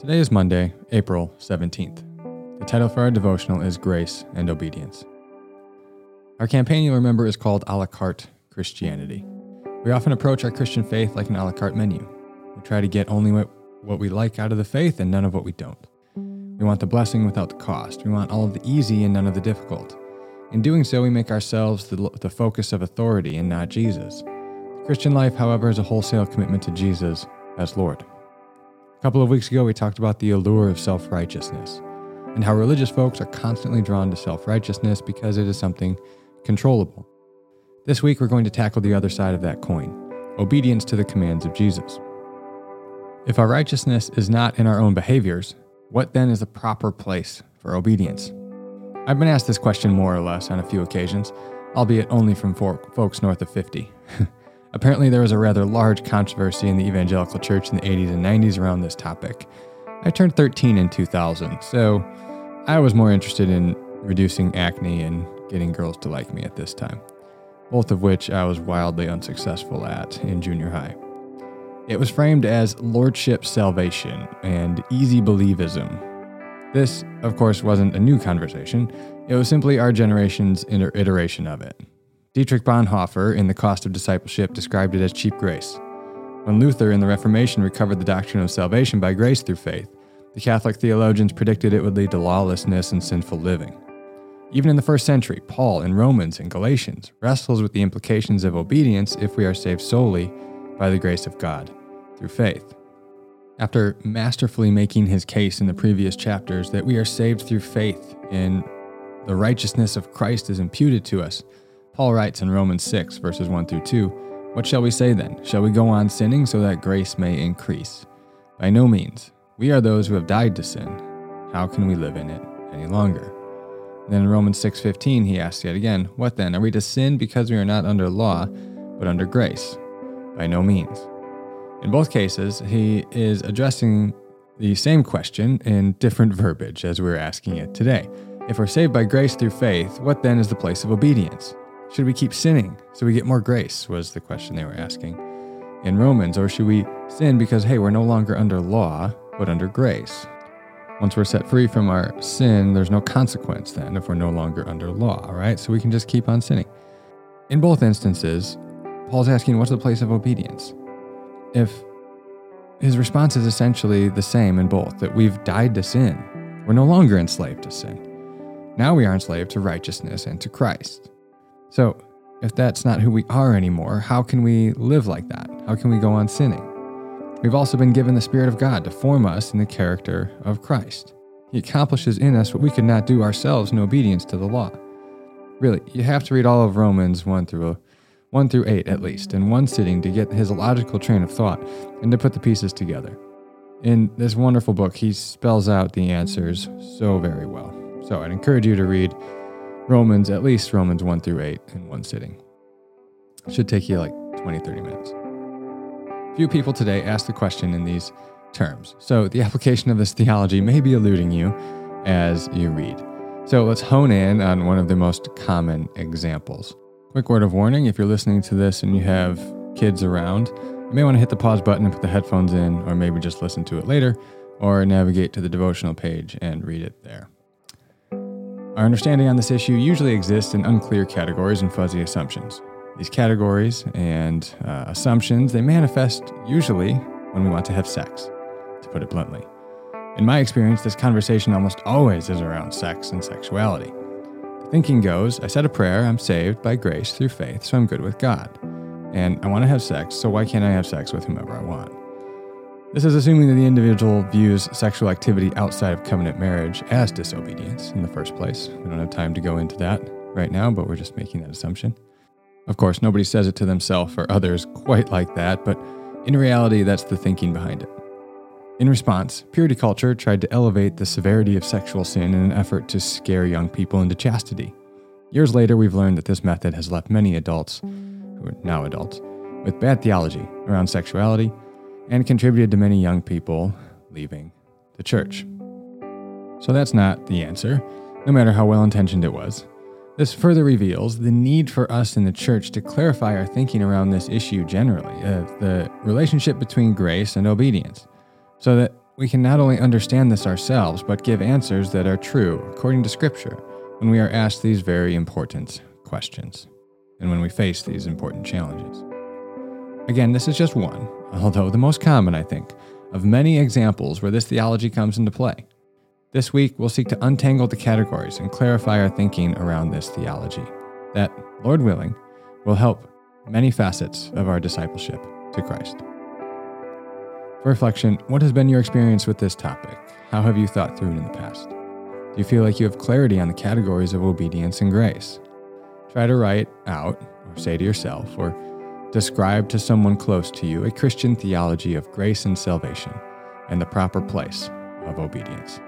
Today is Monday, April 17th. The title for our devotional is Grace and Obedience. Our campaign, you'll remember, is called A la carte Christianity. We often approach our Christian faith like an a la carte menu. We try to get only what, we like out of the faith and none of what we don't. We want the blessing without the cost. We want all of the easy and none of the difficult. In doing so, we make ourselves the, the focus of authority and not Jesus. The Christian life, however, is a wholesale commitment to Jesus as Lord. A couple of weeks ago, we talked about the allure of self righteousness and how religious folks are constantly drawn to self righteousness because it is something controllable. This week, we're going to tackle the other side of that coin obedience to the commands of Jesus. If our righteousness is not in our own behaviors, what then is the proper place for obedience? I've been asked this question more or less on a few occasions, albeit only from folks north of 50. Apparently, there was a rather large controversy in the evangelical church in the 80s and 90s around this topic. I turned 13 in 2000, so I was more interested in reducing acne and getting girls to like me at this time, both of which I was wildly unsuccessful at in junior high. It was framed as lordship salvation and easy believism. This, of course, wasn't a new conversation, it was simply our generation's iteration of it. Dietrich Bonhoeffer, in The Cost of Discipleship, described it as cheap grace. When Luther in the Reformation recovered the doctrine of salvation by grace through faith, the Catholic theologians predicted it would lead to lawlessness and sinful living. Even in the first century, Paul in Romans and Galatians wrestles with the implications of obedience if we are saved solely by the grace of God through faith. After masterfully making his case in the previous chapters that we are saved through faith and the righteousness of Christ is imputed to us, Paul writes in Romans 6, verses 1 through 2 What shall we say then? Shall we go on sinning so that grace may increase? By no means. We are those who have died to sin. How can we live in it any longer? And then in Romans 6:15 he asks yet again, What then? Are we to sin because we are not under law, but under grace? By no means. In both cases, he is addressing the same question in different verbiage as we're asking it today. If we're saved by grace through faith, what then is the place of obedience? Should we keep sinning so we get more grace? Was the question they were asking in Romans. Or should we sin because, hey, we're no longer under law, but under grace? Once we're set free from our sin, there's no consequence then if we're no longer under law, all right? So we can just keep on sinning. In both instances, Paul's asking, what's the place of obedience? If his response is essentially the same in both that we've died to sin, we're no longer enslaved to sin. Now we are enslaved to righteousness and to Christ. So, if that's not who we are anymore, how can we live like that? How can we go on sinning? We've also been given the Spirit of God to form us in the character of Christ. He accomplishes in us what we could not do ourselves in obedience to the law. Really, you have to read all of Romans 1 through 1 through 8 at least in one sitting to get his logical train of thought and to put the pieces together. In this wonderful book, he spells out the answers so very well. So I'd encourage you to read Romans, at least Romans 1 through 8 in one sitting. should take you like 20, 30 minutes. Few people today ask the question in these terms, so the application of this theology may be eluding you as you read. So let's hone in on one of the most common examples. Quick word of warning if you're listening to this and you have kids around, you may want to hit the pause button and put the headphones in, or maybe just listen to it later, or navigate to the devotional page and read it there. Our understanding on this issue usually exists in unclear categories and fuzzy assumptions. These categories and uh, assumptions, they manifest usually when we want to have sex, to put it bluntly. In my experience, this conversation almost always is around sex and sexuality. The thinking goes, I said a prayer, I'm saved by grace through faith, so I'm good with God. And I want to have sex, so why can't I have sex with whomever I want? This is assuming that the individual views sexual activity outside of covenant marriage as disobedience in the first place. We don't have time to go into that right now, but we're just making that assumption. Of course, nobody says it to themselves or others quite like that, but in reality, that's the thinking behind it. In response, purity culture tried to elevate the severity of sexual sin in an effort to scare young people into chastity. Years later, we've learned that this method has left many adults, who are now adults, with bad theology around sexuality and contributed to many young people leaving the church. So that's not the answer, no matter how well intentioned it was. This further reveals the need for us in the church to clarify our thinking around this issue generally, uh, the relationship between grace and obedience, so that we can not only understand this ourselves, but give answers that are true according to Scripture when we are asked these very important questions and when we face these important challenges. Again, this is just one, although the most common, I think, of many examples where this theology comes into play. This week, we'll seek to untangle the categories and clarify our thinking around this theology that, Lord willing, will help many facets of our discipleship to Christ. For reflection, what has been your experience with this topic? How have you thought through it in the past? Do you feel like you have clarity on the categories of obedience and grace? Try to write out, or say to yourself, or describe to someone close to you a Christian theology of grace and salvation and the proper place of obedience.